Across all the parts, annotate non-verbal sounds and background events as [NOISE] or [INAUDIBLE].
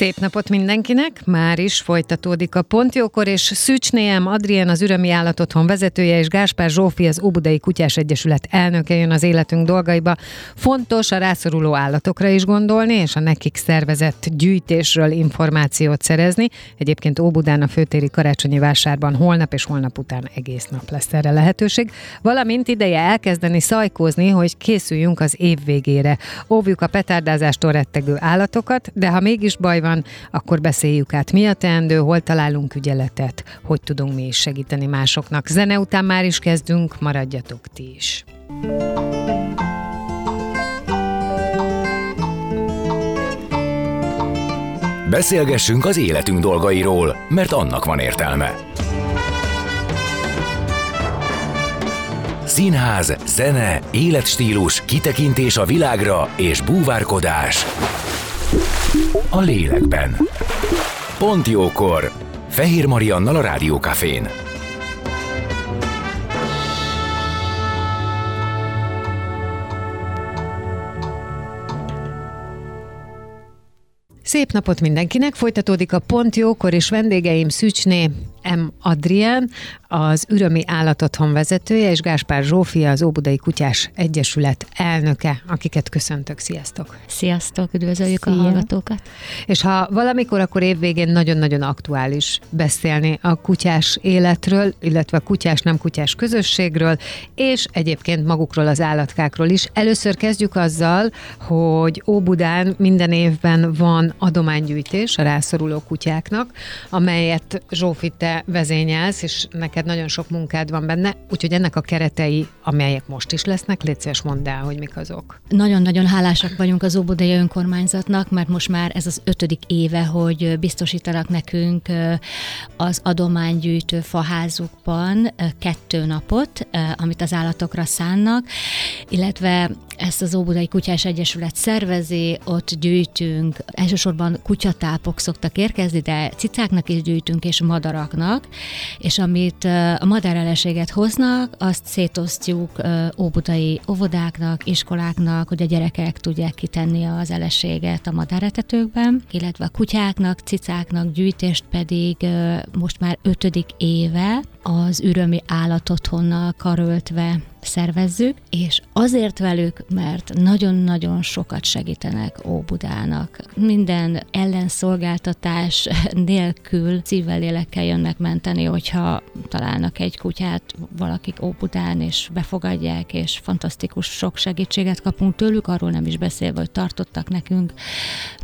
Szép napot mindenkinek! Már is folytatódik a Pontjókor, és Szűcs Néem Adrien, az Ürömi Állatotthon vezetője, és Gáspár Zsófi, az Óbudai Kutyás Egyesület elnöke jön az életünk dolgaiba. Fontos a rászoruló állatokra is gondolni, és a nekik szervezett gyűjtésről információt szerezni. Egyébként Óbudán a főtéri karácsonyi vásárban holnap és holnap után egész nap lesz erre lehetőség. Valamint ideje elkezdeni szajkózni, hogy készüljünk az év végére. Óvjuk a petárdázástól rettegő állatokat, de ha mégis baj van, van, akkor beszéljük át, mi a teendő, hol találunk ügyeletet, hogy tudunk mi is segíteni másoknak. Zene után már is kezdünk, maradjatok ti is. Beszélgessünk az életünk dolgairól, mert annak van értelme. Színház, zene, életstílus, kitekintés a világra és búvárkodás. A lélekben. Pont jókor. Fehér Mariannal a Rádiókafén. Szép napot mindenkinek! Folytatódik a Pont Jókor, és vendégeim Szücsné M. Adrien, az Ürömi Állatotthon vezetője, és Gáspár Zsófia, az Óbudai Kutyás Egyesület elnöke, akiket köszöntök. Sziasztok! Sziasztok! Üdvözöljük Szia. a hallgatókat! És ha valamikor, akkor évvégén nagyon-nagyon aktuális beszélni a kutyás életről, illetve a kutyás-nem kutyás közösségről, és egyébként magukról az állatkákról is. Először kezdjük azzal, hogy Óbudán minden évben van adománygyűjtés a rászoruló kutyáknak, amelyet Zsófi te vezényelsz, és neked nagyon sok munkád van benne, úgyhogy ennek a keretei, amelyek most is lesznek, légy szíves mondd el, hogy mik azok. Nagyon-nagyon hálásak vagyunk az Óbudai önkormányzatnak, mert most már ez az ötödik éve, hogy biztosítanak nekünk az adománygyűjtő faházukban kettő napot, amit az állatokra szánnak, illetve ezt az Óbudai Kutyás Egyesület szervezi, ott gyűjtünk, elsősorban kutyatápok szoktak érkezni, de cicáknak is gyűjtünk, és madaraknak, és amit a madáreleséget hoznak, azt szétosztjuk óbudai óvodáknak, iskoláknak, hogy a gyerekek tudják kitenni az eleséget a madáretetőkben, illetve a kutyáknak, cicáknak gyűjtést pedig most már ötödik éve az ürömi állatotthonnal karöltve szervezzük, és azért velük, mert nagyon-nagyon sokat segítenek Óbudának. Minden ellenszolgáltatás [LAUGHS] nélkül szívvel lélekkel jönnek menteni, hogyha találnak egy kutyát valakik Óbudán, és befogadják, és fantasztikus sok segítséget kapunk tőlük, arról nem is beszélve, hogy tartottak nekünk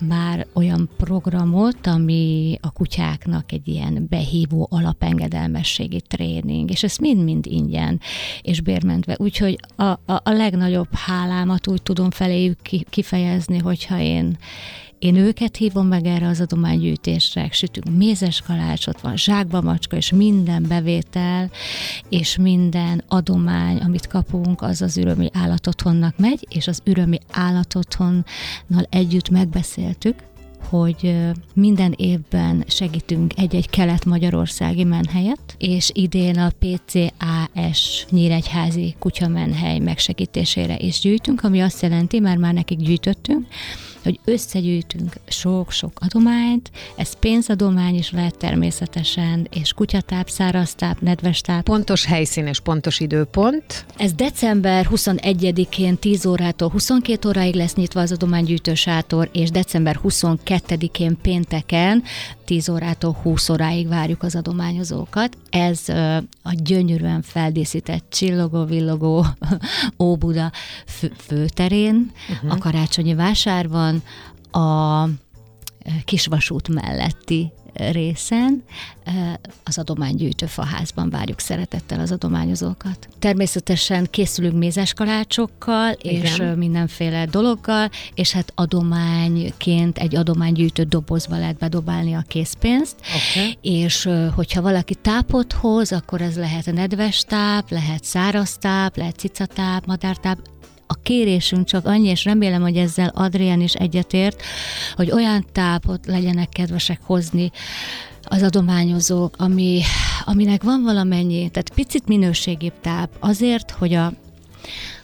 már olyan programot, ami a kutyáknak egy ilyen behívó alapengedelmességi tréning, és ez mind-mind ingyen, és bérmentve. Úgyhogy a, a, a legnagyobb hálámat úgy tudom feléjük kifejezni, hogyha én, én őket hívom meg erre az adománygyűjtésre, sütünk mézes kalácsot, van zsákba macska, és minden bevétel, és minden adomány, amit kapunk, az az ürömi állatotthonnak megy, és az ürömi állatotthonnal együtt megbeszéltük, hogy minden évben segítünk egy-egy kelet-magyarországi menhelyet, és idén a PCAS Nyíregyházi kutyamenhely megsegítésére is gyűjtünk, ami azt jelenti, mert már nekik gyűjtöttünk, hogy összegyűjtünk sok-sok adományt, ez pénzadomány is lehet természetesen, és kutyatáp, száraztáp, nedvestáp. Pontos helyszín és pontos időpont. Ez december 21-én 10 órától 22 óráig lesz nyitva az adománygyűjtő sátor, és december 22-én pénteken 10 órától 20 óráig várjuk az adományozókat. Ez a gyönyörűen feldíszített csillogó-villogó [LAUGHS] Óbuda fő- főterén, uh-huh. a karácsonyi vásárban, a kisvasút melletti részen az adománygyűjtő faházban várjuk szeretettel az adományozókat. Természetesen készülünk mézes kalácsokkal, Igen. és mindenféle dologgal, és hát adományként egy adománygyűjtő dobozba lehet bedobálni a készpénzt, okay. és hogyha valaki tápot hoz, akkor ez lehet nedves táp, lehet száraz táp, lehet cicatáp, madártáp, a kérésünk csak annyi, és remélem, hogy ezzel Adrián is egyetért, hogy olyan tápot legyenek kedvesek hozni az adományozók, ami, aminek van valamennyi, tehát picit minőségibb táp, azért, hogy a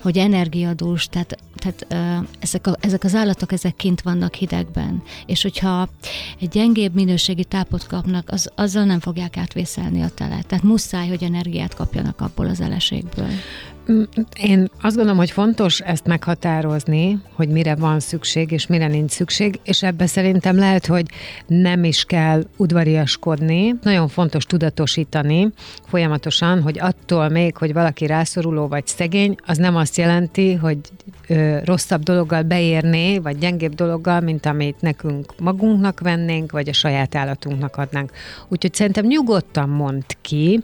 hogy energiadús, tehát, tehát uh, ezek, a, ezek az állatok ezek kint vannak hidegben, és hogyha egy gyengébb minőségi tápot kapnak, az, azzal nem fogják átvészelni a telet. Tehát muszáj, hogy energiát kapjanak abból az eleségből. Mm, én azt gondolom, hogy fontos ezt meghatározni, hogy mire van szükség, és mire nincs szükség, és ebbe szerintem lehet, hogy nem is kell udvariaskodni. Nagyon fontos tudatosítani folyamatosan, hogy attól még, hogy valaki rászoruló vagy szegény, az nem azt jelenti, hogy ö, rosszabb dologgal beérné, vagy gyengébb dologgal, mint amit nekünk magunknak vennénk, vagy a saját állatunknak adnánk. Úgyhogy szerintem nyugodtan mond ki,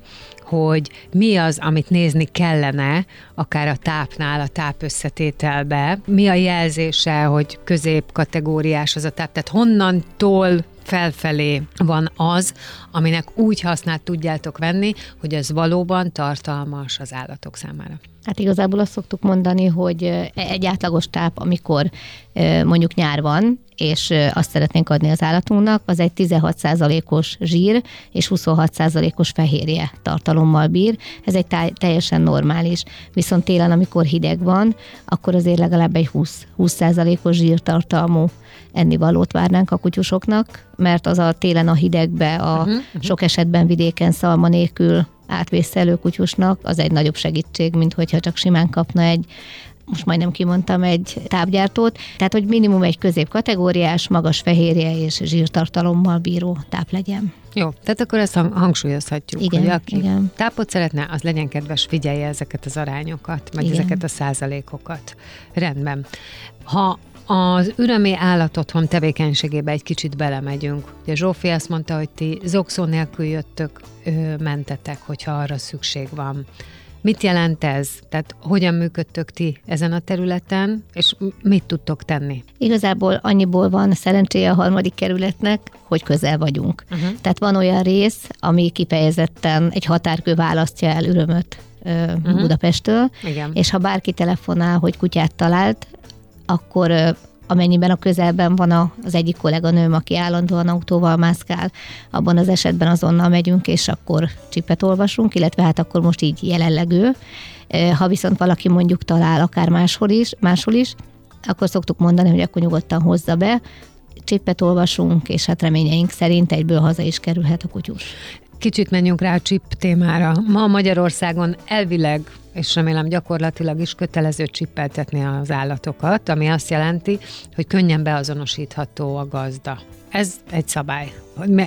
hogy mi az, amit nézni kellene, akár a tápnál, a táp összetételbe, mi a jelzése, hogy középkategóriás az a táp, tehát honnantól felfelé van az, aminek úgy használt tudjátok venni, hogy ez valóban tartalmas az állatok számára. Hát igazából azt szoktuk mondani, hogy egy átlagos táp, amikor mondjuk nyár van, és azt szeretnénk adni az állatunknak, az egy 16%-os zsír és 26%-os fehérje tartalommal bír. Ez egy teljesen normális. Viszont télen, amikor hideg van, akkor azért legalább egy 20, 20%-os zsírtartalmú ennivalót várnánk a kutyusoknak, mert az a télen a hidegbe, a uh-huh, uh-huh. sok esetben vidéken szalma nélkül átvészelő kutyusnak, az egy nagyobb segítség, mint hogyha csak simán kapna egy most majdnem kimondtam egy tápgyártót, tehát hogy minimum egy középkategóriás, magas fehérje és zsírtartalommal bíró táp legyen. Jó, tehát akkor ezt hangsúlyozhatjuk, igen, hogy aki igen. tápot szeretne, az legyen kedves, figyelje ezeket az arányokat, meg igen. ezeket a százalékokat. Rendben. Ha az ürömi állatotthon tevékenységébe egy kicsit belemegyünk. Ugye Zsófi azt mondta, hogy ti zokszó nélkül jöttök, mentetek, hogyha arra szükség van. Mit jelent ez? Tehát hogyan működtök ti ezen a területen, és mit tudtok tenni? Igazából annyiból van szerencséje a harmadik kerületnek, hogy közel vagyunk. Uh-huh. Tehát van olyan rész, ami kifejezetten egy határkő választja el örömöt uh-huh. Budapesttől, Igen. és ha bárki telefonál, hogy kutyát talált, akkor amennyiben a közelben van az egyik kolléganőm, aki állandóan autóval mászkál, abban az esetben azonnal megyünk, és akkor csipet olvasunk, illetve hát akkor most így jelenleg ő. Ha viszont valaki mondjuk talál akár máshol is, máshol is, akkor szoktuk mondani, hogy akkor nyugodtan hozza be, csippet olvasunk, és hát reményeink szerint egyből haza is kerülhet a kutyus. Kicsit menjünk rá a chip témára. Ma Magyarországon elvileg és remélem gyakorlatilag is kötelező csippeltetni az állatokat, ami azt jelenti, hogy könnyen beazonosítható a gazda. Ez egy szabály.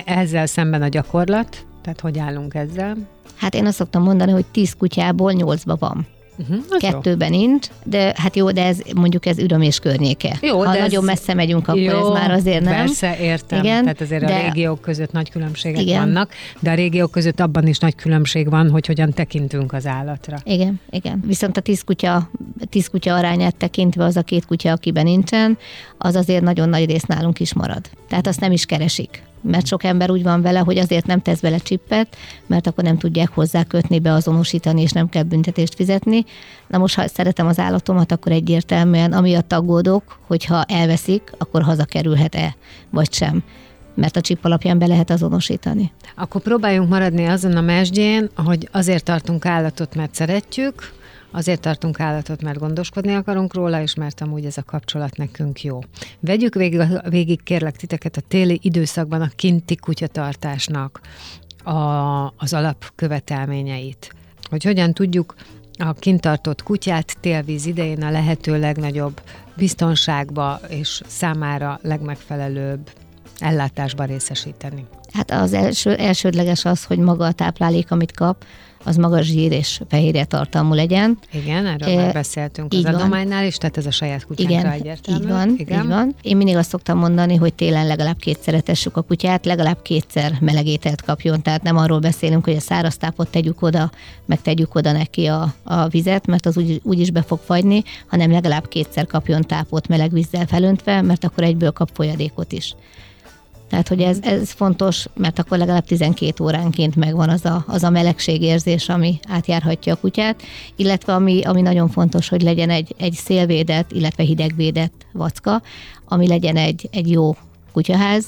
Ezzel szemben a gyakorlat, tehát hogy állunk ezzel? Hát én azt szoktam mondani, hogy 10 kutyából 8-ba van. Uh-huh, Kettőben nincs, de hát jó, de ez mondjuk ez Üröm és környéke. Jó, ha nagyon ez... messze megyünk, akkor jó, ez már azért nem. Persze, értem. Igen, Tehát azért de... a régiók között nagy különbségek igen. vannak, de a régiók között abban is nagy különbség van, hogy hogyan tekintünk az állatra. Igen, igen. Viszont a tíz kutya, tíz kutya arányát tekintve az a két kutya, akiben nincsen, az azért nagyon nagy rész nálunk is marad. Tehát azt nem is keresik mert sok ember úgy van vele, hogy azért nem tesz bele csippet, mert akkor nem tudják hozzá kötni, beazonosítani, és nem kell büntetést fizetni. Na most, ha szeretem az állatomat, akkor egyértelműen amiatt aggódok, hogyha elveszik, akkor hazakerülhet-e, vagy sem mert a csip alapján be lehet azonosítani. Akkor próbáljunk maradni azon a mesdjén, hogy azért tartunk állatot, mert szeretjük, Azért tartunk állatot, mert gondoskodni akarunk róla, és mert amúgy ez a kapcsolat nekünk jó. Vegyük végig, végig kérlek titeket a téli időszakban a kinti kutyatartásnak a, az alapkövetelményeit. Hogy hogyan tudjuk a kintartott kutyát télvíz idején a lehető legnagyobb biztonságba és számára legmegfelelőbb ellátásba részesíteni. Hát az első, elsődleges az, hogy maga a táplálék, amit kap, az maga zsír és fehérje tartalmú legyen. Igen, erről E, már beszéltünk az így van. adománynál is, tehát ez a saját kutyánkra Igen, egyértelmű. így van, Igen. így van. Én mindig azt szoktam mondani, hogy télen legalább kétszer etessük a kutyát, legalább kétszer melegételt kapjon, tehát nem arról beszélünk, hogy a száraz tápot tegyük oda, meg tegyük oda neki a, a vizet, mert az úgy, úgy is be fog fagyni, hanem legalább kétszer kapjon tápot meleg vízzel felöntve, mert akkor egyből kap folyadékot is. Tehát, hogy ez, ez fontos, mert akkor legalább 12 óránként megvan az a, az a melegségérzés, ami átjárhatja a kutyát, illetve ami, ami nagyon fontos, hogy legyen egy, egy szélvédett, illetve hidegvédett vacka, ami legyen egy, egy jó kutyaház,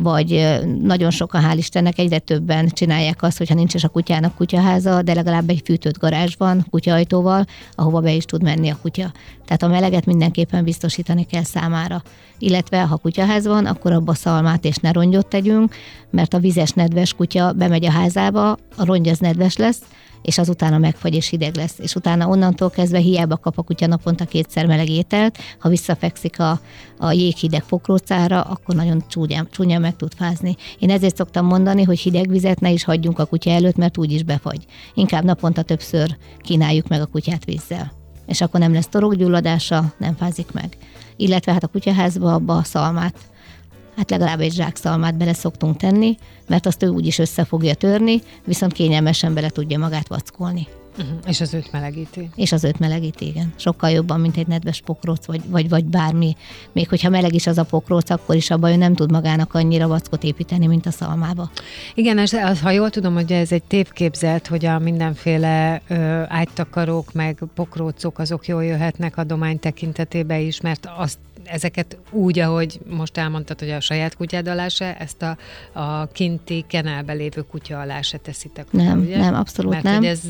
vagy nagyon sokan, hál' Istennek, egyre többen csinálják azt, hogyha nincs is a kutyának kutyaháza, de legalább egy fűtött garázs van kutyaajtóval, ahova be is tud menni a kutya. Tehát a meleget mindenképpen biztosítani kell számára. Illetve, ha kutyaház van, akkor abba szalmát és ne rongyot tegyünk, mert a vizes nedves kutya bemegy a házába, a rongy az nedves lesz, és az utána megfagy és hideg lesz. És utána onnantól kezdve hiába kap a kutya naponta kétszer meleg ételt, ha visszafekszik a, a jéghideg pokrócára, akkor nagyon csúnyán, csúnyán meg tud fázni. Én ezért szoktam mondani, hogy hideg vizet ne is hagyjunk a kutya előtt, mert úgyis befagy. Inkább naponta többször kínáljuk meg a kutyát vízzel. És akkor nem lesz torokgyulladása, nem fázik meg. Illetve hát a kutyaházba abba a szalmát hát legalább egy zsák szalmát bele szoktunk tenni, mert azt ő úgyis össze fogja törni, viszont kényelmesen bele tudja magát vackolni. Uh-huh. És az őt melegíti. És az őt melegít, igen. Sokkal jobban, mint egy nedves pokróc, vagy, vagy, vagy bármi. Még hogyha meleg is az a pokróc, akkor is abban ő nem tud magának annyira vackot építeni, mint a szalmába. Igen, az, ha jól tudom, hogy ez egy tévképzelt, hogy a mindenféle ö, ágytakarók, meg pokrócok, azok jól jöhetnek adomány tekintetében is, mert azt ezeket úgy, ahogy most elmondtad, hogy a saját kutyád alá se, ezt a, a kinti kenelbe lévő kutya alá se teszitek. Nem, ugye? nem, abszolút Mert nem. hogy ez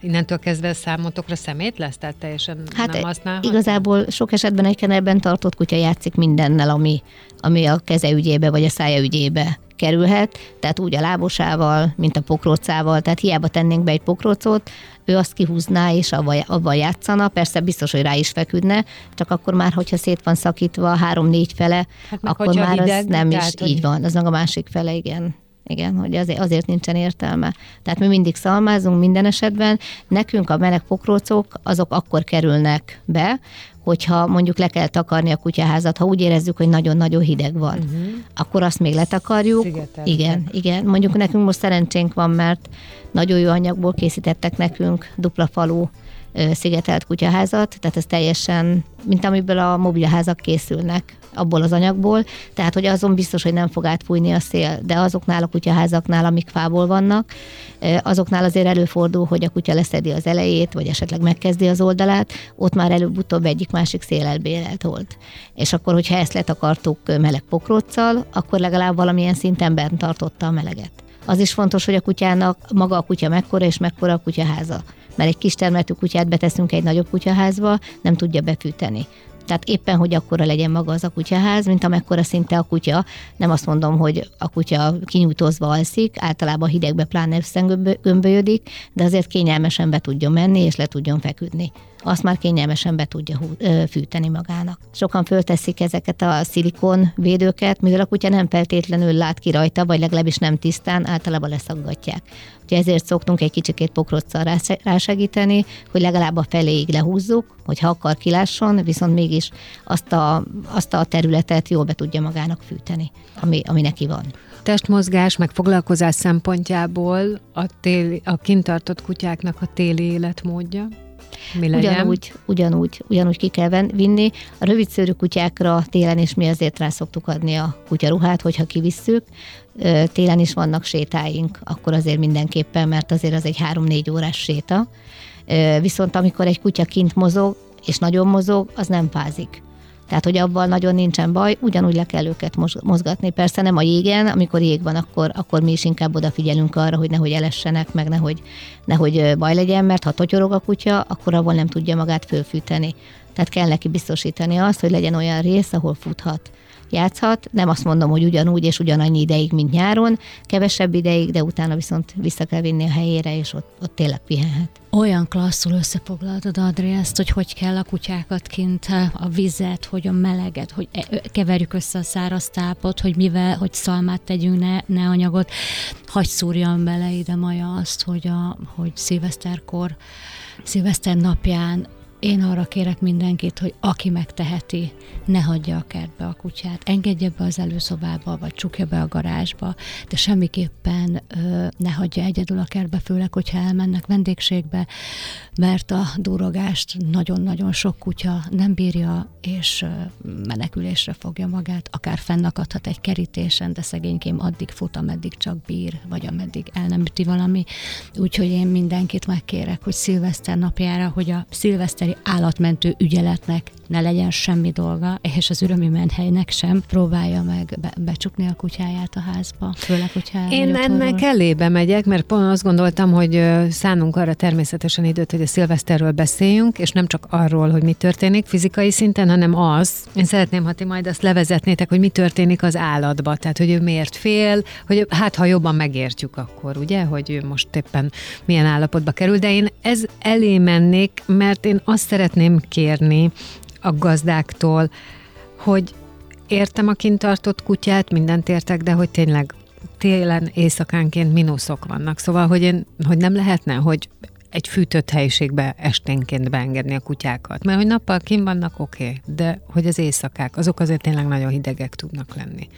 innentől kezdve számotokra szemét lesz, tehát teljesen Hát nem használható? igazából sok esetben egy kenelben tartott kutya játszik mindennel, ami, ami a keze ügyébe vagy a szája ügyébe kerülhet, tehát úgy a lábosával, mint a pokrócával, tehát hiába tennénk be egy pokrócot, ő azt kihúzná és avval, avval játszana, persze biztos, hogy rá is feküdne, csak akkor már, hogyha szét van szakítva három-négy fele, Hát akkor már hideg, az nem tehát, is hogy- így van, az meg a másik fele, igen. Igen, hogy azért, azért nincsen értelme. Tehát mi mindig szalmázunk minden esetben. Nekünk a meleg pokrócok azok akkor kerülnek be, hogyha mondjuk le kell takarni a kutyaházat, ha úgy érezzük, hogy nagyon-nagyon hideg van, uh-huh. akkor azt még letakarjuk. Szigetelitek. Igen, igen. Mondjuk nekünk most szerencsénk van, mert nagyon jó anyagból készítettek nekünk dupla falú szigetelt kutyaházat, tehát ez teljesen, mint amiből a mobilházak készülnek, abból az anyagból, tehát hogy azon biztos, hogy nem fog átfújni a szél, de azoknál a kutyaházaknál, amik fából vannak, azoknál azért előfordul, hogy a kutya leszedi az elejét, vagy esetleg megkezdi az oldalát, ott már előbb-utóbb egyik-másik szél elbérelt volt. És akkor, hogyha ezt letakartuk meleg pokróccal, akkor legalább valamilyen szinten bent tartotta a meleget. Az is fontos, hogy a kutyának maga a kutya mekkora és mekkora a kutyaháza. Mert egy kis termetű kutyát beteszünk egy nagyobb kutyaházba, nem tudja befűteni. Tehát éppen, hogy akkora legyen maga az a kutyaház, mint amekkora szinte a kutya. Nem azt mondom, hogy a kutya kinyújtózva alszik, általában hidegbe pláne összegömbölyödik, de azért kényelmesen be tudjon menni, és le tudjon feküdni. Azt már kényelmesen be tudja fűteni magának. Sokan fölteszik ezeket a szilikon védőket, mivel a kutya nem feltétlenül lát ki rajta, vagy legalábbis nem tisztán, általában leszaggatják. Úgyhogy ezért szoktunk egy kicsikét pokróccal rá- rásegíteni, hogy legalább a feléig lehúzzuk, hogy ha akar kilásson, viszont mégis azt a, azt a területet jól be tudja magának fűteni, ami, ami neki van. Testmozgás, meg foglalkozás szempontjából a, téli, a kintartott kutyáknak a téli életmódja? Mi? Ugyanúgy, ugyanúgy, ugyanúgy ki kell vinni. A rövidszőrű kutyákra télen is mi azért rá szoktuk adni a kutyaruhát, hogyha kivisszük. Télen is vannak sétáink, akkor azért mindenképpen, mert azért az egy három-négy órás séta. Viszont amikor egy kutya kint mozog, és nagyon mozog, az nem fázik. Tehát, hogy abban nagyon nincsen baj, ugyanúgy le kell őket mozgatni. Persze nem a jégen, amikor jég van, akkor, akkor mi is inkább odafigyelünk arra, hogy nehogy elessenek, meg nehogy, nehogy baj legyen, mert ha totyorog a kutya, akkor abból nem tudja magát fölfűteni. Tehát kell neki biztosítani azt, hogy legyen olyan rész, ahol futhat. Játszhat. Nem azt mondom, hogy ugyanúgy és ugyanannyi ideig, mint nyáron, kevesebb ideig, de utána viszont vissza kell vinni a helyére, és ott, ott tényleg pihenhet. Olyan klasszul összefoglaltad, Adri, ezt, hogy hogy kell a kutyákat kint, a vizet, hogy a meleget, hogy e, keverjük össze a száraz tápot, hogy mivel, hogy szalmát tegyünk, ne, ne anyagot. Hagy szúrjam bele ide Maja azt, hogy, a, hogy szilveszterkor, szilveszter napján én arra kérek mindenkit, hogy aki megteheti, ne hagyja a kertbe a kutyát, engedje be az előszobába, vagy csukja be a garázsba, de semmiképpen ö, ne hagyja egyedül a kertbe, főleg, hogyha elmennek vendégségbe, mert a durogást nagyon-nagyon sok kutya nem bírja, és menekülésre fogja magát, akár fennakadhat egy kerítésen, de szegénykém addig fut, ameddig csak bír, vagy ameddig el nem üti valami. Úgyhogy én mindenkit megkérek, hogy szilveszter napjára, hogy a szilveszteri állatmentő ügyeletnek ne legyen semmi dolga, és az ürömi menhelynek sem próbálja meg be, becsukni a kutyáját a házba, főleg, hogyha Én ennek elébe megyek, mert pont azt gondoltam, hogy szánunk arra természetesen időt, hogy a szilveszterről beszéljünk, és nem csak arról, hogy mi történik fizikai szinten, hanem az. Én szeretném, ha ti majd azt levezetnétek, hogy mi történik az állatba, tehát hogy ő miért fél, hogy hát ha jobban megértjük akkor, ugye, hogy ő most éppen milyen állapotba kerül, de én ez elé mennék, mert én azt szeretném kérni, a gazdáktól, hogy értem a kint tartott kutyát, mindent értek, de hogy tényleg télen éjszakánként mínuszok vannak. Szóval, hogy, én, hogy nem lehetne, hogy egy fűtött helyiségbe esténként beengedni a kutyákat. Mert hogy nappal kim vannak, oké, okay, de hogy az éjszakák, azok azért tényleg nagyon hidegek tudnak lenni.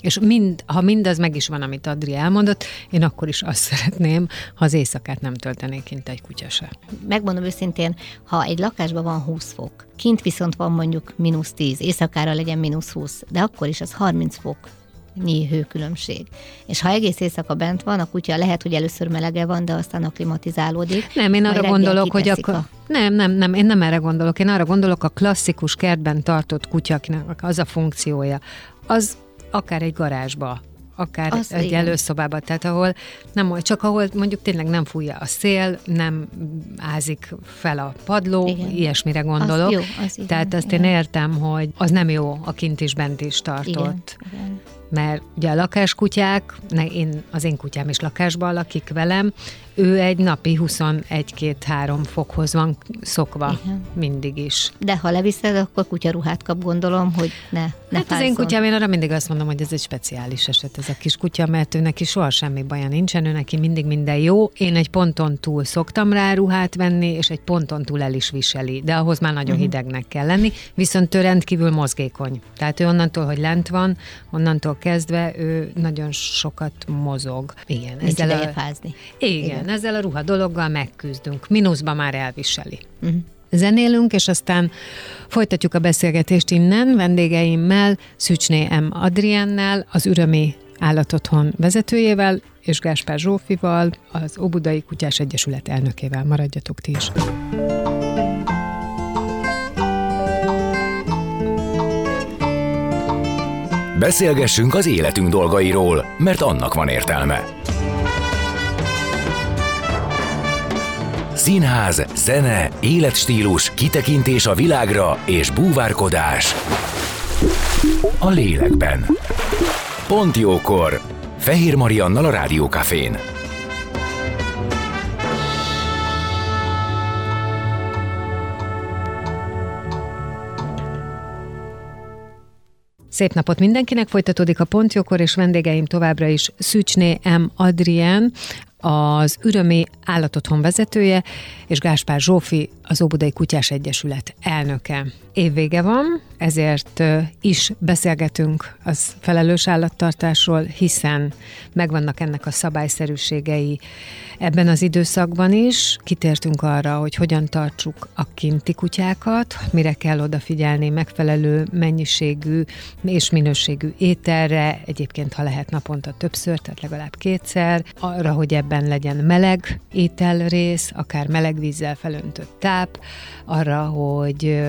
És mind, ha mindaz meg is van, amit Adri elmondott, én akkor is azt [LAUGHS] szeretném, ha az éjszakát nem töltenék kint egy kutya se. Megmondom őszintén, ha egy lakásban van 20 fok, kint viszont van mondjuk mínusz 10, éjszakára legyen mínusz 20, de akkor is az 30 fok nyi hőkülönbség. És ha egész éjszaka bent van, a kutya lehet, hogy először melege van, de aztán aklimatizálódik. Nem, én arra gondolok, hogy akkor... A... Nem, nem, nem, én nem erre gondolok. Én arra gondolok, a klasszikus kertben tartott kutyaknak az a funkciója. Az akár egy garázsba, akár az egy igen. előszobába, tehát ahol nem, csak ahol mondjuk tényleg nem fújja a szél, nem ázik fel a padló, igen. ilyesmire gondolok. Az jó, az igen, tehát azt igen. én értem, hogy az nem jó a kint is, bent is tartott. Igen, igen mert ugye a lakáskutyák, ne, én, az én kutyám is lakásban lakik velem, ő egy napi 21-2-3 fokhoz van szokva, Igen. mindig is. De ha leviszed, akkor kutyaruhát kap, gondolom, hogy ne, ne Hát fázzon. az én kutyám, én arra mindig azt mondom, hogy ez egy speciális eset, ez a kis kutya, mert ő neki soha semmi baja nincsen, ő neki mindig minden jó. Én egy ponton túl szoktam rá ruhát venni, és egy ponton túl el is viseli, de ahhoz már nagyon uh-huh. hidegnek kell lenni, viszont ő rendkívül mozgékony. Tehát ő onnantól, hogy lent van, onnantól kezdve ő nagyon sokat mozog. Igen. Nincs ezzel a... fázni. Igen, Igen, ezzel a ruha dologgal megküzdünk. Minuszba már elviseli. Uh-huh. Zenélünk, és aztán folytatjuk a beszélgetést innen vendégeimmel, Szücsné M. Adriennel, az Ürömi állatotthon vezetőjével, és Gáspár Zsófival, az Óbudai Kutyás Egyesület elnökével. Maradjatok ti is! Beszélgessünk az életünk dolgairól, mert annak van értelme. Színház, zene, életstílus, kitekintés a világra és búvárkodás. A lélekben. Pont jókor. Fehér Mariannal a Rádiókafén. Szép napot mindenkinek, folytatódik a Pontjókor, és vendégeim továbbra is Szücsné M. Adrien, az Ürömi Állatotthon vezetője, és Gáspár Zsófi, az Óbudai Kutyás Egyesület elnöke. Évvége van, ezért is beszélgetünk az felelős állattartásról, hiszen megvannak ennek a szabályszerűségei ebben az időszakban is. Kitértünk arra, hogy hogyan tartsuk a kinti kutyákat, mire kell odafigyelni megfelelő mennyiségű és minőségű ételre, egyébként ha lehet naponta többször, tehát legalább kétszer, arra, hogy ebben legyen meleg ételrész, akár meleg vízzel felöntött táp, arra, hogy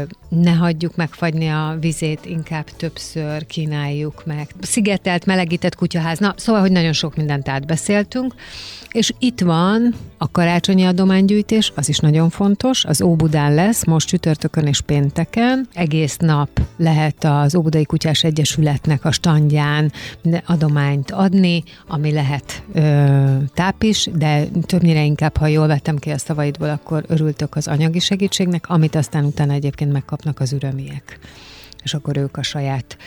ne hagyjuk megfagyni a vizét, inkább többször kínáljuk meg. Szigetelt, melegített kutyaház, na, szóval, hogy nagyon sok mindent átbeszéltünk, és itt van a karácsonyi adománygyűjtés, az is nagyon fontos, az Óbudán lesz, most csütörtökön és pénteken, egész nap lehet az Óbudai Kutyás Egyesületnek a standján adományt adni, ami lehet ö, táp is, de többnyire inkább, ha jól vettem ki a szavaidból, akkor örültök az anyagi segítségnek, amit aztán utána egyébként megkapnak az ürömiek és akkor ők a saját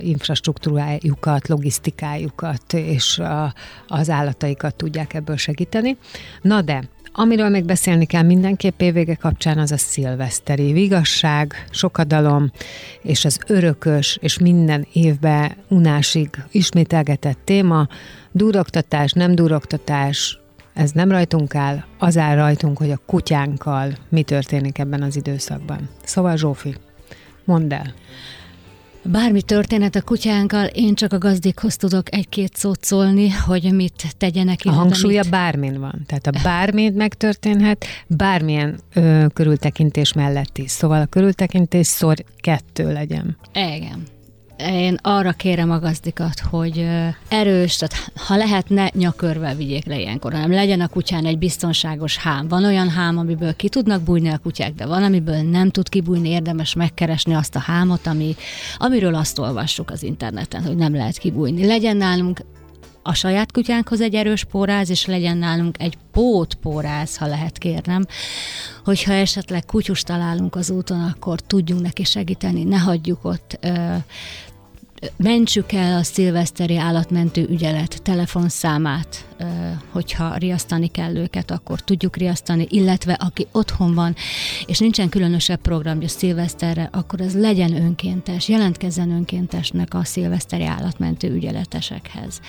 infrastruktúrájukat, logisztikájukat és a, az állataikat tudják ebből segíteni. Na de, Amiről még beszélni kell mindenképp évvége kapcsán, az a szilveszteri vigasság, sokadalom, és az örökös, és minden évben unásig ismételgetett téma, duroktatás, nem duroktatás, ez nem rajtunk áll, az áll rajtunk, hogy a kutyánkkal mi történik ebben az időszakban. Szóval Zsófi, mondd el. Bármi történet a kutyánkkal, én csak a gazdikhoz tudok egy-két szót szólni, hogy mit tegyenek. A hangsúlya mit... bármin van. Tehát a bármi megtörténhet, bármilyen ö, körültekintés mellett is. Szóval a körültekintés szor kettő legyen. Igen én arra kérem a gazdikat, hogy erős, tehát ha lehetne, nyakörvel vigyék le ilyenkor, hanem legyen a kutyán egy biztonságos hám. Van olyan hám, amiből ki tudnak bújni a kutyák, de van, amiből nem tud kibújni, érdemes megkeresni azt a hámot, ami, amiről azt olvassuk az interneten, hogy nem lehet kibújni. Legyen nálunk a saját kutyánkhoz egy erős póráz, és legyen nálunk egy pótpóráz, ha lehet kérnem, hogyha esetleg kutyus találunk az úton, akkor tudjunk neki segíteni, ne hagyjuk ott ö, mentsük el a szilveszteri állatmentő ügyelet telefonszámát, hogyha riasztani kell őket, akkor tudjuk riasztani, illetve aki otthon van, és nincsen különösebb programja szilveszterre, akkor ez legyen önkéntes, jelentkezzen önkéntesnek a szilveszteri állatmentő ügyeletesekhez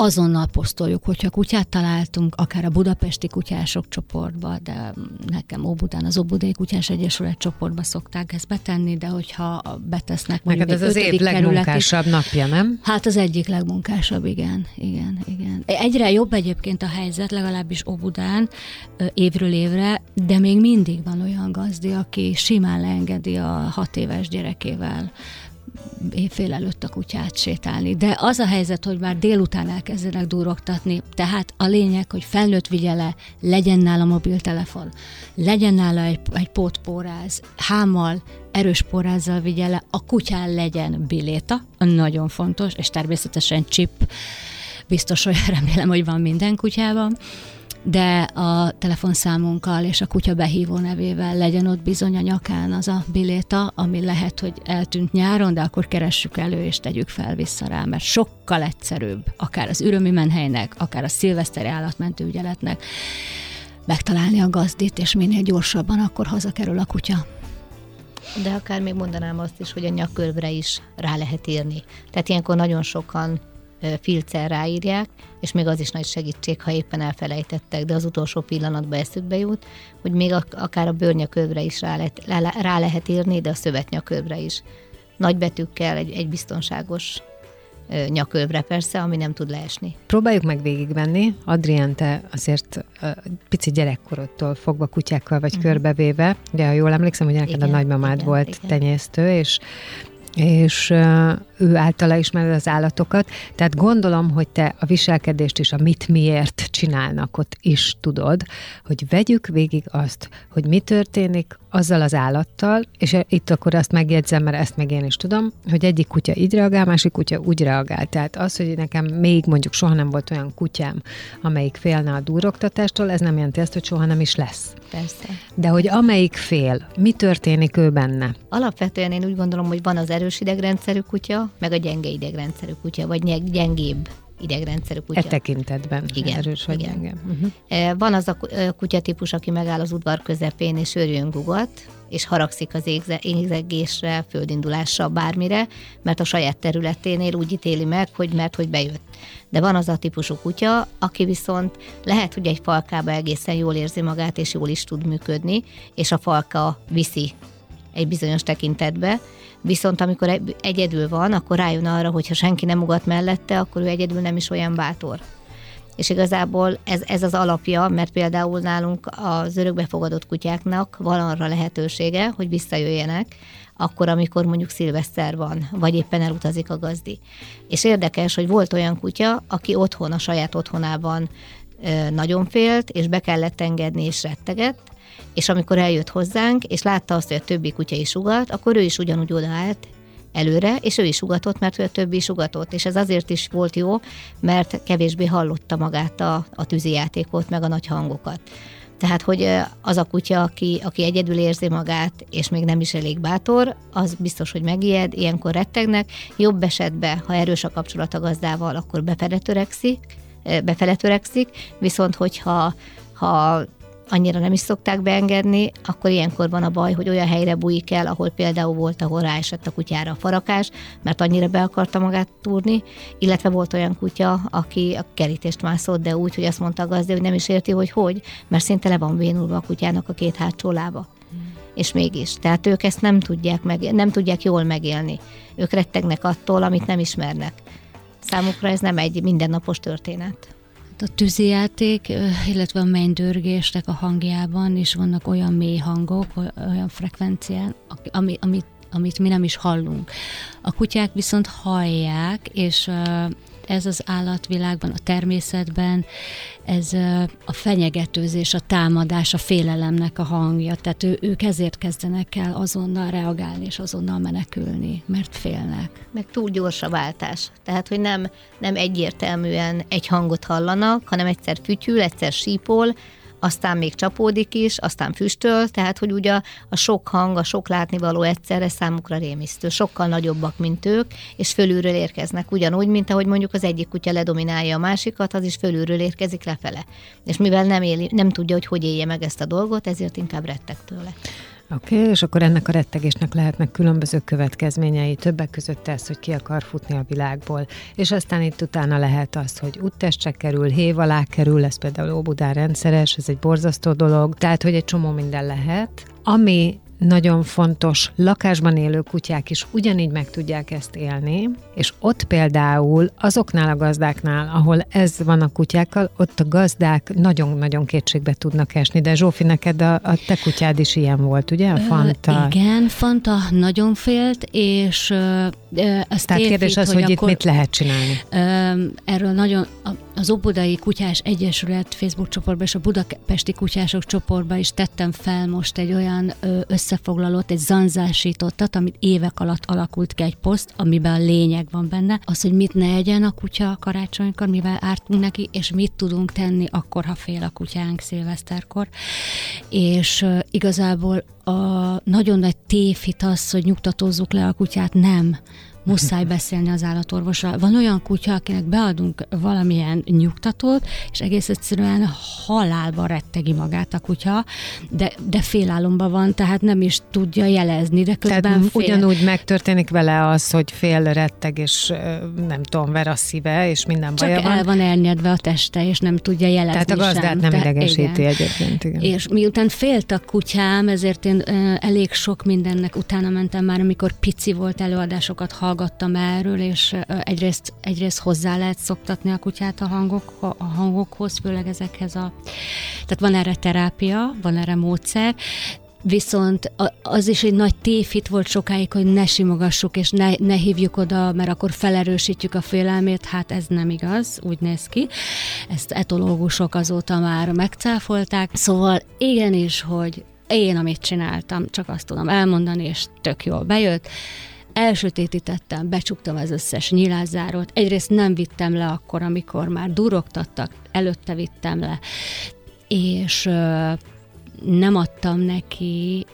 azonnal posztoljuk, hogyha kutyát találtunk, akár a budapesti kutyások csoportba, de nekem Óbudán az Óbudai Kutyás Egyesület csoportba szokták ezt betenni, de hogyha betesznek mondjuk Neked ez az év legmunkásabb napja, nem? Hát az egyik legmunkásabb, igen, igen, igen. Egyre jobb egyébként a helyzet, legalábbis Óbudán évről évre, de még mindig van olyan gazdi, aki simán leengedi a hat éves gyerekével éjfél előtt a kutyát sétálni. De az a helyzet, hogy már délután elkezdenek durogtatni, tehát a lényeg, hogy felnőtt vigye le, legyen nála mobiltelefon, legyen nála egy, egy pótpóráz, hámmal, erős pórázzal vigye le, a kutyán legyen biléta, nagyon fontos, és természetesen chip, biztos, hogy [LAUGHS] remélem, hogy van minden kutyában, de a telefonszámunkkal és a kutya behívó nevével legyen ott bizony a nyakán az a biléta, ami lehet, hogy eltűnt nyáron, de akkor keressük elő és tegyük fel vissza rá, mert sokkal egyszerűbb, akár az ürömi menhelynek, akár a szilveszteri állatmentő ügyeletnek megtalálni a gazdit, és minél gyorsabban akkor hazakerül a kutya. De akár még mondanám azt is, hogy a nyakörvre is rá lehet írni. Tehát ilyenkor nagyon sokan filccel ráírják, és még az is nagy segítség, ha éppen elfelejtettek, de az utolsó pillanatban eszükbe jut, hogy még akár a bőrnyakövre is rá lehet, rá lehet írni, de a szövetnyakövre is. Nagy betűkkel egy, egy biztonságos nyakövre persze, ami nem tud leesni. Próbáljuk meg végigvenni. Adrián, te azért pici gyerekkorodtól fogva kutyákkal vagy mm. körbevéve, ugye ha jól emlékszem, hogy neked igen, a nagymamád igen, volt igen. tenyésztő, és és ő általa ismered az állatokat, tehát gondolom, hogy te a viselkedést is, a mit miért csinálnak ott is tudod, hogy vegyük végig azt, hogy mi történik azzal az állattal, és itt akkor azt megjegyzem, mert ezt meg én is tudom, hogy egyik kutya így reagál, másik kutya úgy reagál. Tehát az, hogy nekem még mondjuk soha nem volt olyan kutyám, amelyik félne a duroktatástól, ez nem jelenti azt, hogy soha nem is lesz. Persze. De hogy amelyik fél, mi történik ő benne? Alapvetően én úgy gondolom, hogy van az erős idegrendszerű kutya, meg a gyenge idegrendszerű kutya, vagy gyengébb idegrendszerű kutya. E tekintetben igen, erős vagy igen. gyenge. Uh-huh. Van az a kutyatípus, aki megáll az udvar közepén és örjön gugat, és haragszik az égzegésre, földindulásra, bármire, mert a saját területénél úgy ítéli meg, hogy mert hogy bejött. De van az a típusú kutya, aki viszont lehet, hogy egy falkába egészen jól érzi magát, és jól is tud működni, és a falka viszi egy bizonyos tekintetbe, viszont amikor egyedül van, akkor rájön arra, hogy ha senki nem ugat mellette, akkor ő egyedül nem is olyan bátor. és igazából ez, ez az alapja, mert például nálunk az örökbefogadott kutyáknak van arra lehetősége, hogy visszajöjjenek, akkor, amikor mondjuk szilveszter van, vagy éppen elutazik a gazdi. És érdekes, hogy volt olyan kutya, aki otthon, a saját otthonában nagyon félt, és be kellett engedni, és rettegett, és amikor eljött hozzánk, és látta azt, hogy a többi kutya is ugat, akkor ő is ugyanúgy odaállt előre, és ő is ugatott, mert ő a többi is ugatott. És ez azért is volt jó, mert kevésbé hallotta magát a, a tűzijátékot, meg a nagy hangokat. Tehát, hogy az a kutya, aki, aki egyedül érzi magát, és még nem is elég bátor, az biztos, hogy megijed, ilyenkor rettegnek. Jobb esetben, ha erős a kapcsolat a gazdával, akkor befele törekszik, befele törekszik, viszont hogyha ha annyira nem is szokták beengedni, akkor ilyenkor van a baj, hogy olyan helyre bújik el, ahol például volt, ahol ráesett a kutyára a farakás, mert annyira be akarta magát túrni, illetve volt olyan kutya, aki a kerítést mászott, de úgy, hogy azt mondta a gazda, hogy nem is érti, hogy hogy, mert szinte le van bénulva a kutyának a két hátsó lába. És mégis. Tehát ők ezt nem tudják, meg, nem tudják jól megélni. Ők rettegnek attól, amit nem ismernek. Számukra ez nem egy mindennapos történet a tűzijáték, illetve a mennydörgésnek a hangjában is vannak olyan mély hangok, olyan frekvencián, ami, amit, amit mi nem is hallunk. A kutyák viszont hallják, és ez az állatvilágban, a természetben, ez a fenyegetőzés, a támadás, a félelemnek a hangja. Tehát ő, ők ezért kezdenek el azonnal reagálni és azonnal menekülni, mert félnek. Meg túl gyors a váltás. Tehát, hogy nem, nem egyértelműen egy hangot hallanak, hanem egyszer fütyül, egyszer sípol, aztán még csapódik is, aztán füstöl, tehát hogy ugye a, sok hang, a sok látnivaló egyszerre számukra rémisztő, sokkal nagyobbak, mint ők, és fölülről érkeznek, ugyanúgy, mint ahogy mondjuk az egyik kutya ledominálja a másikat, az is fölülről érkezik lefele. És mivel nem, éli, nem tudja, hogy hogy élje meg ezt a dolgot, ezért inkább rettek tőle. Oké, okay, és akkor ennek a rettegésnek lehetnek különböző következményei, többek között ez, hogy ki akar futni a világból, és aztán itt utána lehet az, hogy úttestre kerül, hév alá kerül, ez például Óbudán rendszeres, ez egy borzasztó dolog, tehát, hogy egy csomó minden lehet. Ami nagyon fontos, lakásban élő kutyák is ugyanígy meg tudják ezt élni, és ott például azoknál a gazdáknál, ahol ez van a kutyákkal, ott a gazdák nagyon-nagyon kétségbe tudnak esni, de Zsófi, neked a, a te kutyád is ilyen volt, ugye? A Fanta. Ö, igen, Fanta nagyon félt, és ö, azt Tehát kérdés az, hogy, hogy itt mit lehet csinálni? Ö, erről nagyon, az Obudai Kutyás Egyesület Facebook csoportban és a Budapesti Kutyások csoportban is tettem fel most egy olyan összefoglalót, egy zanzásítottat, amit évek alatt alakult ki egy poszt, amiben a lényeg van benne, az, hogy mit ne egyen a kutya karácsonykor, mivel ártunk neki, és mit tudunk tenni akkor, ha fél a kutyánk szilveszterkor. És igazából a nagyon nagy tévhit az, hogy nyugtatózzuk le a kutyát, nem muszáj beszélni az állatorvossal. Van olyan kutya, akinek beadunk valamilyen nyugtatót, és egész egyszerűen halálba rettegi magát a kutya, de, de félálomban van, tehát nem is tudja jelezni, de közben tehát fél. ugyanúgy megtörténik vele az, hogy fél retteg, és nem tudom, ver a szíve, és minden Csak baja van. el van elnyedve a teste, és nem tudja jelezni Tehát a gazdát sem. nem idegesíti egyébként. Igen. És miután félt a kutyám, ezért én elég sok mindennek utána mentem már, amikor pici volt előadásokat hallgattam, hallgattam erről, és egyrészt, egyrészt hozzá lehet szoktatni a kutyát a, hangok, a hangokhoz, főleg ezekhez a... Tehát van erre terápia, van erre módszer, Viszont az is egy nagy tévhit volt sokáig, hogy ne simogassuk, és ne, ne hívjuk oda, mert akkor felerősítjük a félelmét, hát ez nem igaz, úgy néz ki. Ezt etológusok azóta már megcáfolták. Szóval igenis, hogy én, amit csináltam, csak azt tudom elmondani, és tök jól bejött elsötétítettem, becsuktam az összes nyilázárót. Egyrészt nem vittem le akkor, amikor már durogtattak, előtte vittem le, és nem adtam neki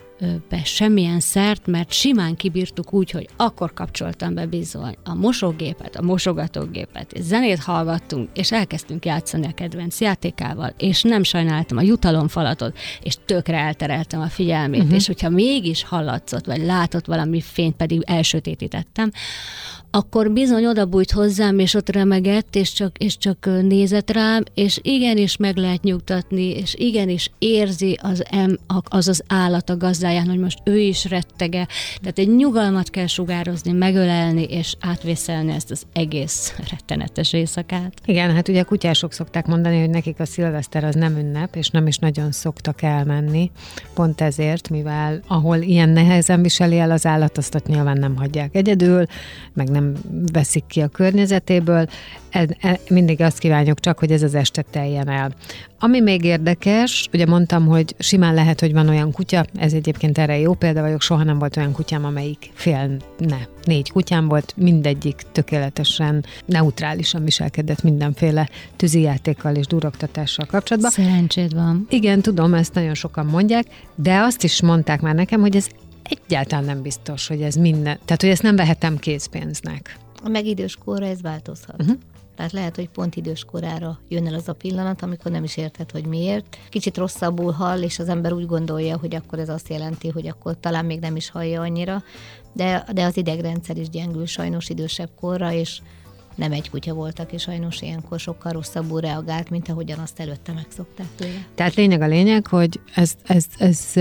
be semmilyen szert, mert simán kibírtuk úgy, hogy akkor kapcsoltam be bizony a mosógépet, a mosogatógépet, és zenét hallgattunk, és elkezdtünk játszani a kedvenc játékával, és nem sajnáltam a jutalomfalatot, és tökre eltereltem a figyelmét, uh-huh. és hogyha mégis hallatszott, vagy látott valami fényt, pedig elsötétítettem, akkor bizony odabújt hozzám, és ott remegett, és csak, és csak nézett rám, és igenis meg lehet nyugtatni, és igenis érzi az, em, az, az állat a gazdát, hozzájárni, hogy most ő is rettege. Tehát egy nyugalmat kell sugározni, megölelni és átvészelni ezt az egész rettenetes éjszakát. Igen, hát ugye a kutyások szokták mondani, hogy nekik a szilveszter az nem ünnep, és nem is nagyon szoktak elmenni. Pont ezért, mivel ahol ilyen nehezen viseli el az állat, azt ott nyilván nem hagyják egyedül, meg nem veszik ki a környezetéből. E, e, mindig azt kívánjuk csak, hogy ez az este teljen el. Ami még érdekes, ugye mondtam, hogy simán lehet, hogy van olyan kutya, ez egyébként erre jó példa vagyok, soha nem volt olyan kutyám, amelyik félne. Négy kutyám volt, mindegyik tökéletesen neutrálisan viselkedett mindenféle tűzijátékkal és durogtatással kapcsolatban. Szerencséd van. Igen, tudom, ezt nagyon sokan mondják, de azt is mondták már nekem, hogy ez egyáltalán nem biztos, hogy ez minden, tehát hogy ezt nem vehetem készpénznek. A megidős korra ez változhat. Uh-huh. Tehát lehet, hogy pont idős korára jön el az a pillanat, amikor nem is érted, hogy miért. Kicsit rosszabbul hall, és az ember úgy gondolja, hogy akkor ez azt jelenti, hogy akkor talán még nem is hallja annyira, de, de az idegrendszer is gyengül sajnos idősebb korra, és nem egy kutya voltak, és sajnos ilyenkor sokkal rosszabbul reagált, mint ahogyan azt előtte megszokták tőle. Tehát lényeg a lényeg, hogy ez, ez, ez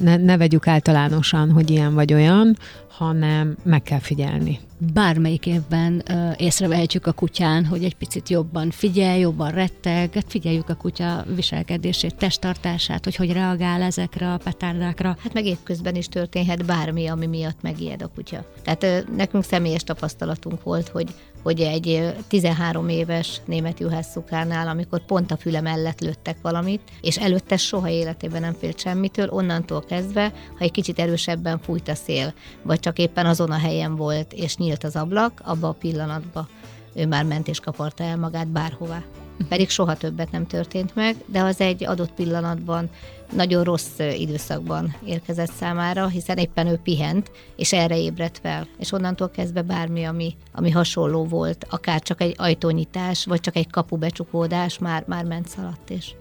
ne, ne vegyük általánosan, hogy ilyen vagy olyan, hanem meg kell figyelni. Bármelyik évben ö, észrevehetjük a kutyán, hogy egy picit jobban figyel, jobban retteg, hát figyeljük a kutya viselkedését, testtartását, hogy hogy reagál ezekre a petárdákra. Hát meg évközben is történhet bármi, ami miatt megijed a kutya. Tehát ö, nekünk személyes tapasztalatunk volt, hogy hogy egy 13 éves német juhászukánál, amikor pont a füle mellett lőttek valamit, és előtte soha életében nem félt semmitől, onnantól kezdve, ha egy kicsit erősebben fújt a szél, vagy csak éppen azon a helyen volt, és nyílt az ablak, abba a pillanatba ő már ment és kaparta el magát bárhová. Pedig soha többet nem történt meg, de az egy adott pillanatban nagyon rossz időszakban érkezett számára, hiszen éppen ő pihent, és erre ébredt fel. És onnantól kezdve bármi, ami, ami hasonló volt, akár csak egy ajtónyitás, vagy csak egy kapu becsukódás, már, már ment szaladt, és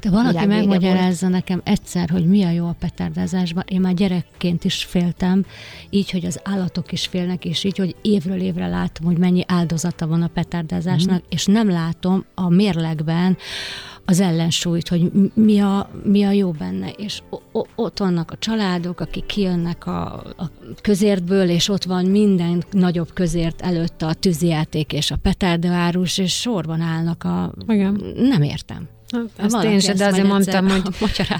de valaki megmagyarázza volt. nekem egyszer, hogy mi a jó a petárdázásban. Én már gyerekként is féltem, így, hogy az állatok is félnek, és így, hogy évről évre látom, hogy mennyi áldozata van a petárdázásnak, mm. és nem látom a mérlegben az ellensúlyt, hogy mi a, mi a jó benne, és o, ott vannak a családok, akik kijönnek a, a közértből, és ott van minden nagyobb közért előtt a tűzijáték és a petárdaárus, és sorban állnak a... Igen. Nem értem. Ezt én sem, de azért [LAUGHS] mondtam, hogy,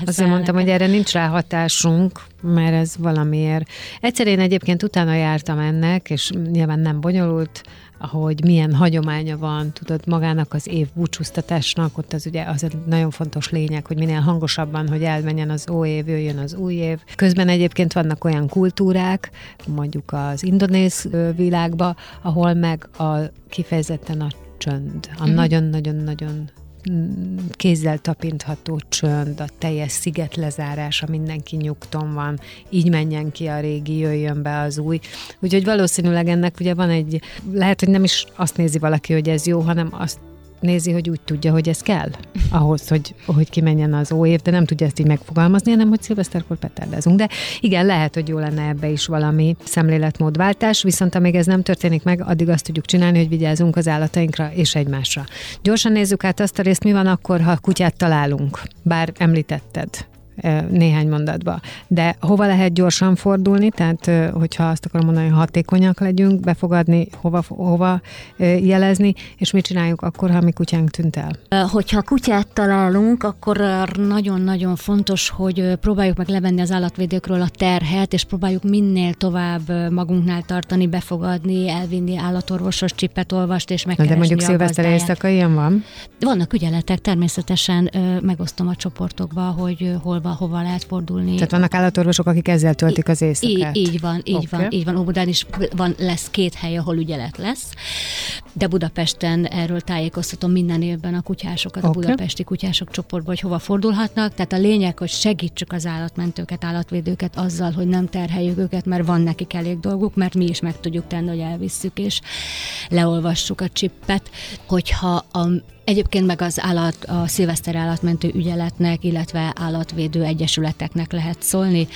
azért mondtam, hogy erre nincs rá hatásunk, mert ez valamiért. Egyszer én egyébként utána jártam ennek, és nyilván nem bonyolult, hogy milyen hagyománya van, tudod, magának az év búcsúztatásnak, ott az ugye az egy nagyon fontos lényeg, hogy minél hangosabban, hogy elmenjen az ó év, jöjjön az új év. Közben egyébként vannak olyan kultúrák, mondjuk az indonéz világba, ahol meg a kifejezetten a csönd, a mhm. nagyon-nagyon-nagyon kézzel tapintható csönd, a teljes sziget lezárása, mindenki nyugton van, így menjen ki a régi, jöjjön be az új. Úgyhogy valószínűleg ennek ugye van egy, lehet, hogy nem is azt nézi valaki, hogy ez jó, hanem azt nézi, hogy úgy tudja, hogy ez kell ahhoz, hogy, hogy kimenjen az óév, de nem tudja ezt így megfogalmazni, hanem hogy szilveszterkor petárdázunk. De igen, lehet, hogy jó lenne ebbe is valami szemléletmódváltás, viszont amíg ez nem történik meg, addig azt tudjuk csinálni, hogy vigyázunk az állatainkra és egymásra. Gyorsan nézzük át azt a részt, mi van akkor, ha kutyát találunk, bár említetted néhány mondatba. De hova lehet gyorsan fordulni, tehát hogyha azt akarom mondani, hogy hatékonyak legyünk, befogadni, hova, hova jelezni, és mit csináljuk akkor, ha mi kutyánk tűnt el? Hogyha kutyát találunk, akkor nagyon-nagyon fontos, hogy próbáljuk meg levenni az állatvédőkről a terhet, és próbáljuk minél tovább magunknál tartani, befogadni, elvinni állatorvosos csipet olvast, és megkeresni De mondjuk szilveszter éjszaka ilyen van? Vannak ügyeletek, természetesen megosztom a csoportokba, hogy hol van, hova lehet fordulni. Tehát vannak állatorvosok, akik ezzel töltik az éjszakát. Így, így van, így okay. van, így van. Óbudán is van, lesz két hely, ahol ügyelet lesz, de Budapesten erről tájékoztatom minden évben a kutyásokat, okay. a budapesti kutyások csoportba, hogy hova fordulhatnak. Tehát a lényeg, hogy segítsük az állatmentőket, állatvédőket azzal, hogy nem terheljük őket, mert van nekik elég dolguk, mert mi is meg tudjuk tenni, hogy elvisszük és leolvassuk a csippet. Hogyha a Egyébként meg az állat, a szilveszter állatmentő ügyeletnek, illetve állatvédő egyesületeknek lehet szólni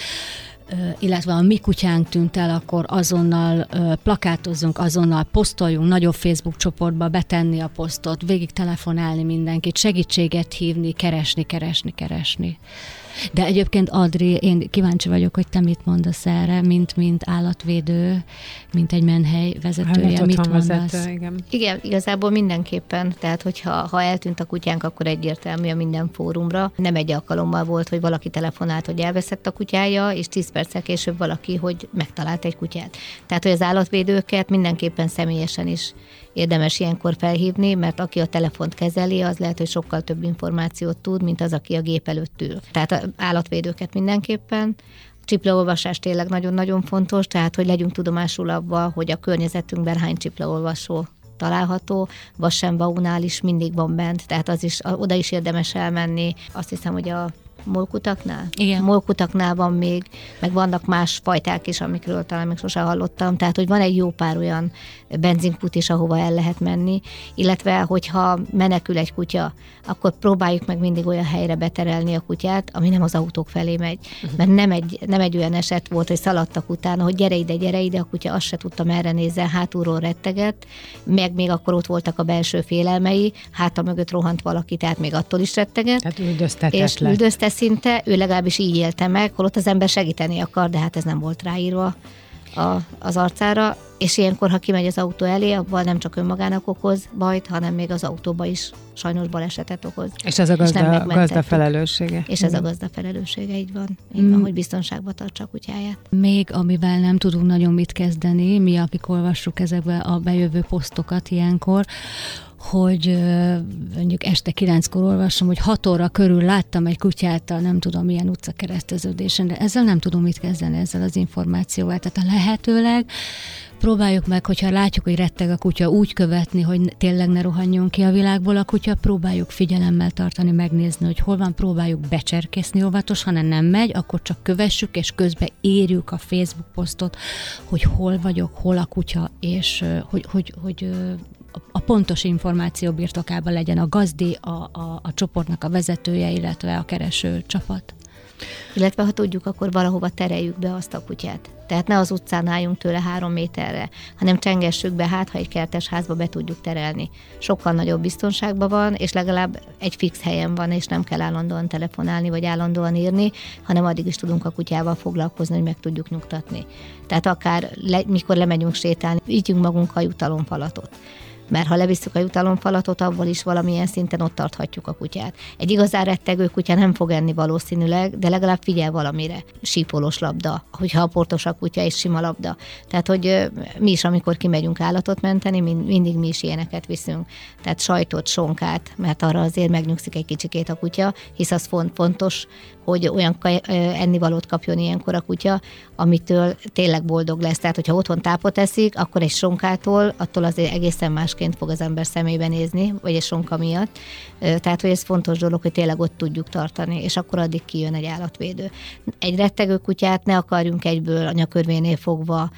illetve a mi kutyánk tűnt el, akkor azonnal plakátozzunk, azonnal posztoljunk, nagyobb Facebook csoportba betenni a posztot, végig telefonálni mindenkit, segítséget hívni, keresni, keresni, keresni. De egyébként Adri, én kíváncsi vagyok, hogy te mit mondasz erre, mint, mint állatvédő, mint egy menhely vezetője, Hát, mit otthon mondasz? vezető, igen. Igen, igazából mindenképpen, tehát hogyha ha eltűnt a kutyánk, akkor egyértelmű a minden fórumra. Nem egy alkalommal volt, hogy valaki telefonált, hogy elveszett a kutyája, és 10 perccel később valaki, hogy megtalált egy kutyát. Tehát, hogy az állatvédőket mindenképpen személyesen is érdemes ilyenkor felhívni, mert aki a telefont kezeli, az lehet, hogy sokkal több információt tud, mint az, aki a gép előtt ül. Tehát állatvédőket mindenképpen. Csiplaolvasás tényleg nagyon-nagyon fontos, tehát hogy legyünk tudomásul abban, hogy a környezetünkben hány csiplaolvasó található, Vassembaunál is mindig van bent, tehát az is, oda is érdemes elmenni. Azt hiszem, hogy a molkutaknál? Igen. Molkutaknál van még, meg vannak más fajták is, amikről talán még sosem hallottam, tehát hogy van egy jó pár olyan benzinkút is, ahova el lehet menni, illetve hogyha menekül egy kutya, akkor próbáljuk meg mindig olyan helyre beterelni a kutyát, ami nem az autók felé megy. Mert nem egy, nem egy olyan eset volt, hogy szaladtak utána, hogy gyere ide, gyere ide, a kutya azt se tudta merre nézzen, hátulról rettegett, meg még akkor ott voltak a belső félelmei, háta mögött rohant valaki, tehát még attól is rettegett. Tehát üldöztetett és lett. Szinte, ő legalábbis így élte meg, holott az ember segíteni akar, de hát ez nem volt ráírva a, az arcára, és ilyenkor, ha kimegy az autó elé, abban nem csak önmagának okoz bajt, hanem még az autóba is sajnos balesetet okoz. És ez a gazda, megmentettük. gazda felelőssége. És ez a gazda felelőssége, így van. Így van, hogy biztonságba tartsa a kutyáját. Még amivel nem tudunk nagyon mit kezdeni, mi, akik olvassuk ezekbe a bejövő posztokat ilyenkor, hogy mondjuk este kilenckor olvasom, hogy hat óra körül láttam egy kutyát a nem tudom milyen utca kereszteződésen, de ezzel nem tudom mit kezdeni, ezzel az információval. Tehát a lehetőleg próbáljuk meg, hogyha látjuk, hogy retteg a kutya, úgy követni, hogy tényleg ne rohanjon ki a világból a kutya, próbáljuk figyelemmel tartani, megnézni, hogy hol van, próbáljuk becserkészni óvatos, ha nem megy, akkor csak kövessük, és közben írjuk a Facebook posztot, hogy hol vagyok, hol a kutya, és hogy, hogy, hogy ö, a pontos információ birtokában legyen a gazdi, a, a, a csoportnak a vezetője, illetve a kereső csapat. Illetve ha tudjuk, akkor valahova tereljük be azt a kutyát. Tehát ne az utcán álljunk tőle három méterre, hanem csengessük be, hát ha egy kertes házba be tudjuk terelni. Sokkal nagyobb biztonságban van, és legalább egy fix helyen van, és nem kell állandóan telefonálni, vagy állandóan írni, hanem addig is tudunk a kutyával foglalkozni, hogy meg tudjuk nyugtatni. Tehát akár le, mikor lemegyünk sétálni, ígyünk magunkkal jutalomfalatot mert ha levisszük a jutalomfalatot, abból is valamilyen szinten ott tarthatjuk a kutyát. Egy igazán rettegő kutya nem fog enni valószínűleg, de legalább figyel valamire. Sípolós labda, hogyha a portos a kutya és sima labda. Tehát, hogy mi is, amikor kimegyünk állatot menteni, mind- mindig mi is ilyeneket viszünk. Tehát sajtot, sonkát, mert arra azért megnyugszik egy kicsikét a kutya, hisz az font, fontos, hogy olyan ennivalót kapjon ilyenkor a kutya, amitől tényleg boldog lesz. Tehát, hogyha otthon tápot eszik, akkor egy sonkától, attól azért egészen másként fog az ember szemébe nézni, vagy egy sonka miatt. Tehát, hogy ez fontos dolog, hogy tényleg ott tudjuk tartani, és akkor addig kijön egy állatvédő. Egy rettegő kutyát ne akarjunk egyből a nyakörvénél fogva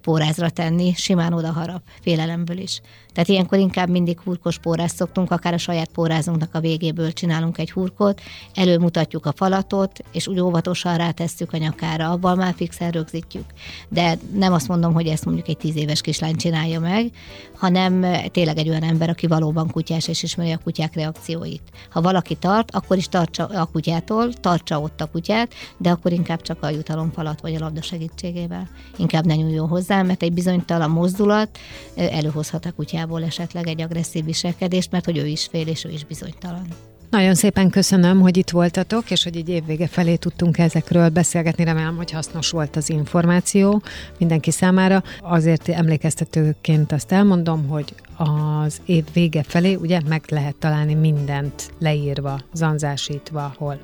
pórázra tenni, simán oda harap, félelemből is. Tehát ilyenkor inkább mindig hurkos pórázt szoktunk, akár a saját pórázunknak a végéből csinálunk egy hurkot, előmutatjuk a falatot, és úgy óvatosan rátesszük a nyakára, abban már fixen rögzítjük. De nem azt mondom, hogy ezt mondjuk egy tíz éves kislány csinálja meg, hanem tényleg egy olyan ember, aki valóban kutyás és ismeri a kutyák reakcióit. Ha valaki tart, akkor is tartsa a kutyától, tartsa ott a kutyát, de akkor inkább csak a jutalomfalat vagy a labda segítségével. Inkább ne nyúljon hozzá, mert egy bizonytalan mozdulat előhozhat a kutyából esetleg egy agresszív viselkedést, mert hogy ő is fél és ő is bizonytalan. Nagyon szépen köszönöm, hogy itt voltatok, és hogy így évvége felé tudtunk ezekről beszélgetni. Remélem, hogy hasznos volt az információ mindenki számára. Azért emlékeztetőként azt elmondom, hogy az év vége felé ugye meg lehet találni mindent leírva, zanzásítva, hol.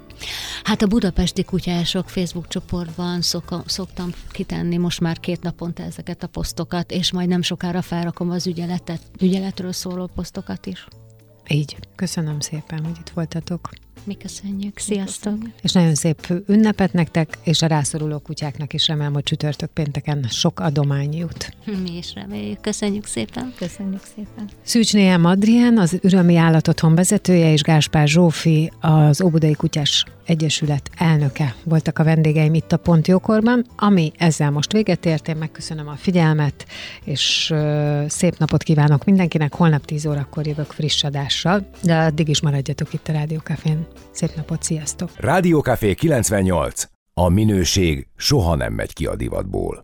Hát a budapesti kutyások Facebook csoportban szok, szoktam kitenni most már két naponta ezeket a posztokat, és majd nem sokára felrakom az ügyeletet, ügyeletről szóló posztokat is. Így. Köszönöm szépen, hogy itt voltatok. Mi köszönjük, sziasztok! És nagyon szép ünnepet nektek, és a rászoruló kutyáknak is remélem, hogy csütörtök pénteken sok adomány jut. Mi is reméljük, köszönjük szépen! Köszönjük szépen! Szűcsné M. Adrián, az Ürömi Állatotthon vezetője, és Gáspár Zsófi, az Óbudai Kutyás Egyesület elnöke voltak a vendégeim itt a Pont Jókorban, ami ezzel most véget ért. Én megköszönöm a figyelmet, és szép napot kívánok mindenkinek. Holnap 10 órakor jövök friss adással, de addig is maradjatok itt a Rádiókafén. Szép napot, sziasztok! Rádiókafé 98. A minőség soha nem megy ki a divatból.